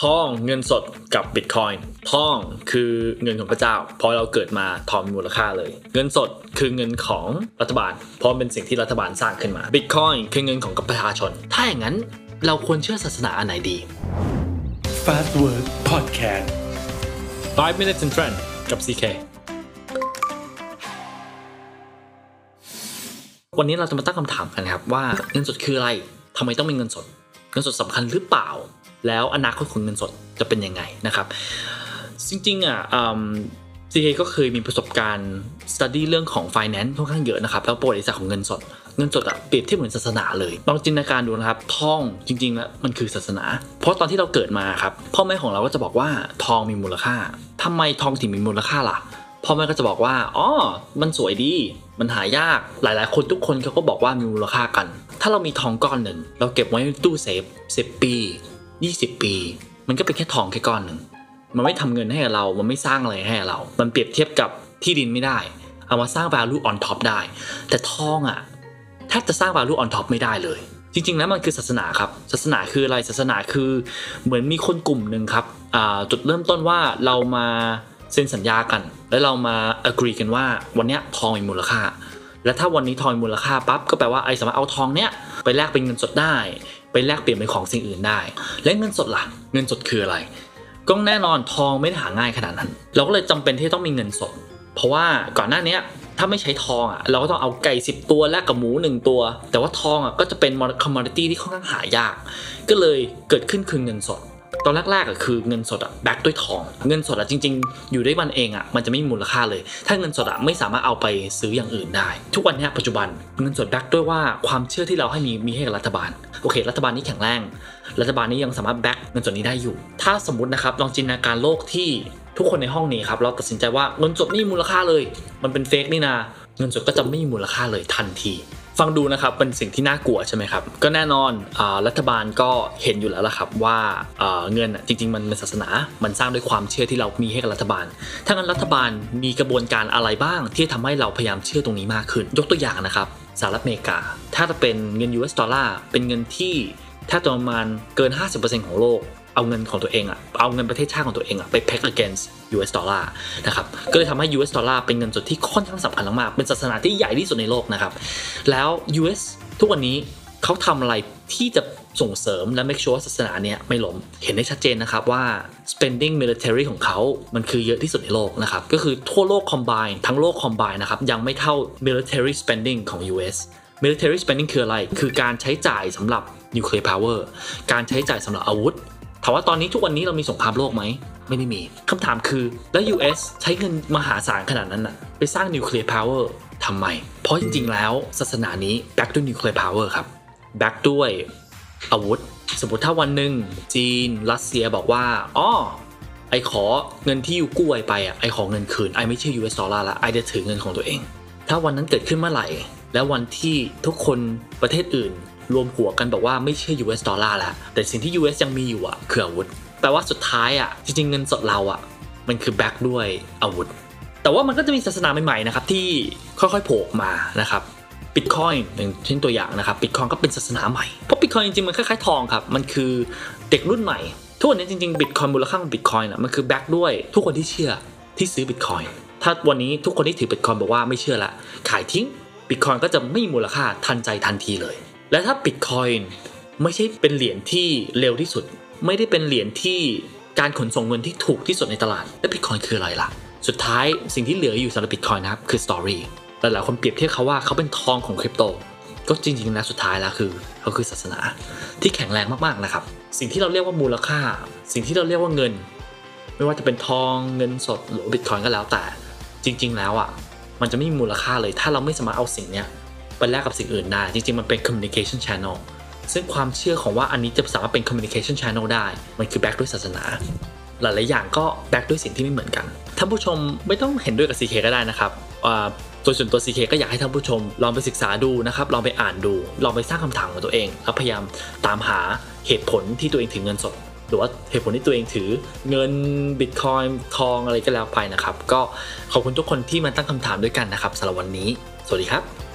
ทองเงินสดกับบิตคอยน์ทองคือเงินของพระเจ้า พอเราเกิดมาทองมีมูลค่าเลย เงินสดคือเงินของรัฐบาล เพราะเป็นสิ่งที่รัฐบาลสร้างขึ้นมาบิตคอยน์คือเงินของประชาชน ถ้าอย่างนั้นเราควรเชื่อศาสนาอันไหนดี Fast Word Podcast 5 minutes in trend กับ CK วันนี้เราจะมาตั้งคำถามกันครับว่าเงินสดคืออะไรทำไมต้องมีเงินสด เงินสดสำคัญหรือเปล่า แล้วอนาคตของเงินสดจะเป็นยังไงนะครับ จริงๆอะซีเคก็เคยมีประสบการณ์ study เรื่องของ finance ค่อนข้างเยอะนะครับ แล้วประวัติศาสตร์ของเงินสด เงินสดอะเปรียบเทียบเหมือนศาสนาเลยลองจินตนาการดูนะครับทองจริงๆแล้วมันคือศาสนา เพราะตอนที่เราเกิดมาครับพ่อแม่ของเราก็จะบอกว่าทองมีมูลค่าทำไมทองถึงมีมูลค่าล่ะพ่อแม่ก็จะบอกว่าอ๋อมันสวยดี มันหายากหลายๆ คนทุกคนเขาก็บอกว่ามีมูลค่ากัน ถ้าเรามีทองก้อนหนึ่งเราเก็บไว้ในตู้เซฟ10ปี 20 ปี มันก็เป็นแค่ทองแค่ก้อนหนึ่งมันไม่ทำเงินให้เรา มันไม่สร้างอะไรให้เรา มันเปรียบเทียบกับที่ดินไม่ได้ เอามาสร้าง value on top ได้ แต่ทองอะแทบจะสร้าง value on top ไม่ได้เลย จริงๆแล้วมันคือศาสนาครับ ศาสนาคืออะไร ศาสนาคือเหมือนมีคนกลุ่มหนึ่งครับจุดเริ่มต้นว่าเรามาเซ็นสัญญากัน แล้วเรามา agree กันว่าวันนี้ทองมีมูลค่า และถ้าวันนี้ทองมูลค่าปั๊บก็แปลว่าไอ้สามารถเอาทองเนี้ยไปแลกเป็นเงินสดได้ ไปแลกเปลี่ยนเป็นของสิ่งอื่นได้ และเงินสดล่ะ เงินสดคืออะไร ก็แน่นอนทองไม่ได้หาง่ายขนาดนั้น เราก็เลยจำเป็นที่ต้องมีเงินสด เพราะว่าก่อนหน้านี้ถ้าไม่ใช้ทองอะเราก็ต้องเอาไก่ 10 ตัวแลกกับหมู 1 ตัว แต่ว่าทองอะก็จะเป็นคอมมอดิตี้ที่ค่อนข้างหายาก ก็เลยเกิดขึ้นคือเงินสด ตอนแรกๆอะคือเงินสดอะ back ด้วยทอง เงินสดอะจริง ๆ อยู่ได้วันเองอะมันจะไม่มีมูลค่าเลย ถ้าเงินสดอะไม่สามารถเอาไปซื้ออย่างอื่นได้ ทุกวันนี้ปัจจุบันเงินสด back ด้วยว่าความเชื่อที่เราให้มีมีให้กับรัฐบาลโอเค รัฐบาลนี้แข็งแรงรัฐบาลนี้ยังสามารถ back เงินสดนี้ได้อยู่ ถ้าสมมตินะครับลองจินตนาการโลกที่ทุกคนในห้องนี้ครับเราตัดสินใจว่าเงินสดนี่มูลค่าเลย มันเป็น fake นี่นะเงินสดก็จะไม่มีมูลค่าเลยทันที ฟังดูนะครับเป็นสิ่งที่น่ากลัวใช่ไหมครับก็แน่นอนอรัฐบาลก็เห็นอยู่แล้วละครับว่าเงินจริง ๆ มันเป็นศาสนา มันสร้างด้วยความเชื่อที่เรามีให้กับรัฐบาล ถ้างั้นรัฐบาลมีกระบวนการอะไรบ้าง ที่ทำให้เราพยายามเชื่อตรงนี้มากขึ้น ยกตัวอย่างนะครับสหรัฐอเมริกา ถ้าจะเป็นเงิน US ดอลลาร์เป็นเงินที่ แทบจะประมาณเกิน 50%ของโลก เอาเงินของตัวเองอะเอาเงินประเทศชาติของตัวเองอะไป peg against US ดอลลาร์นะครับ ก็เลยทำให้ US ดอลลาร์เป็นเงินสดที่ค่อนข้างสำคัญมาก เป็นศาสนาที่ใหญ่ที่สุดในโลกนะครับ แล้ว US ทุกวันนี้เขาทำอะไรที่จะส่งเสริมและ make sure ว่าศาสนาเนี้ยไม่ล้มเห็นได้ชัดเจนนะครับว่า spending military ของเขา มันคือเยอะที่สุดในโลกนะครับ ก็คือทั่วโลก combine ทั้งโลก combine นะครับ ยังไม่เท่า military spending ของ US military spending คืออะไร คือการใช้จ่ายสำหรับ nuclear power การใช้จ่ายสำหรับอาวุธถามว่าตอนนี้ทุกวันนี้เรามีสงครามโลกไหมไม่ได้มีคำถามคือแล้ว US ใช้เงินมหาศาลขนาดนั้นอะไปสร้าง nuclear power ทำไม เพราะจริงๆแล้วศาสนานี้ back ด้วย nuclear power ครับ back ด้วยอาวุธ สมมติถ้าวันหนึ่งจีนรัสเซียบอกว่าอ๋อไอขอเงินที่ยูกู้ไอไปอะไอขอเงินคืนไอไม่เชื่อ US ดอลลาร์ละไอจะถือเงินของตัวเอง ถ้าวันนั้นเกิดขึ้นเมื่อไหร่ แล้ววันที่ทุกคนประเทศอื่น รวมหัวกันบอกว่าไม่เชื่อ US ดอลลาร์แล้วแต่สิ่งที่ US ยังมีอยู่อะคืออาวุธแปลว่าสุดท้ายอะจริงๆเงินสดเราอะมันคือ back ด้วยอาวุธ แต่ว่ามันก็จะมีศาสนาใหม่ๆนะครับที่ค่อยๆโผล่มานะครับบิตคอยน์อย่างเช่นตัวอย่างนะครับบิตคอยน์ก็เป็นศาสนาใหม่ เพราะบิตคอยน์จริงๆ มันคล้ายๆทองครับ มันคือเด็กรุ่นใหม่ทุกวันนี้จริงๆบิตคอยน์มูลค่าของบิตคอยน์อะมันคือ back ด้วยทุกคนที่เชื่อที่ซื้อบิตคอยน์ถ้าวันนี้ทุกคนที่ถือบิตคอยน์บอกว่าไม่เชื่อละขายทิ้ง บิตคอยน์ก็จะไม่มีมูลค่าทันใจทันทีเลย และถ้าบิตคอยน์ไม่ใช่เป็นเหรียญที่เร็วที่สุด ไม่ได้เป็นเหรียญที่การขนส่งเงินที่ถูกที่สุดในตลาด และบิตคอยน์คืออะไรล่ะ สุดท้ายสิ่งที่เหลืออยู่สำหรับบิตคอยน์นะครับคือ story หลายๆคนเปรียบเทียบเขาว่าเขาเป็นทองของคริปโตก็จริงๆแล้วสุดท้ายแล้วคือเขาคือศาสนาที่แข็งแรงมากๆนะครับ สิ่งที่เราเรียกว่ามูลค่า สิ่งที่เราเรียกว่าเงิน ไม่ว่าจะเป็นทองเงินสดหรือบิตคอยน์ก็แล้วแต่ จริง ๆ แล้วอะ มันจะไม่มีมูลค่าเลย ถ้าเราไม่สามารถเอาสิ่งนี้ไปแลกกับสิ่งอื่นได้ จริงๆ มันเป็น communication channel ซึ่งความเชื่อของว่าอันนี้จะสามารถเป็น communication channel ได้ มันคือแบ็กด้วยศาสนา หลายๆอย่างก็แบ็กด้วยสิ่งที่ไม่เหมือนกัน ท่านผู้ชมไม่ต้องเห็นด้วยกับ CK ก็ได้นะครับโดยส่วนตัว CK ก็อยากให้ท่านผู้ชม ลองไปศึกษาดูนะครับ ลองไปอ่านดู ลองไปสร้างคำถามของตัวเอง แล้วพยายามตามหาเหตุผลที่ตัวเองถึงเงินสด หรือว่าเหตุผลที่ตัวเองถือเงินบิตคอยน์ทองอะไรก็แล้วไปนะครับ ก็ขอบคุณทุกคนที่มาตั้งคำถามด้วยกันนะครับสำหรับวันนี้ สวัสดีครับ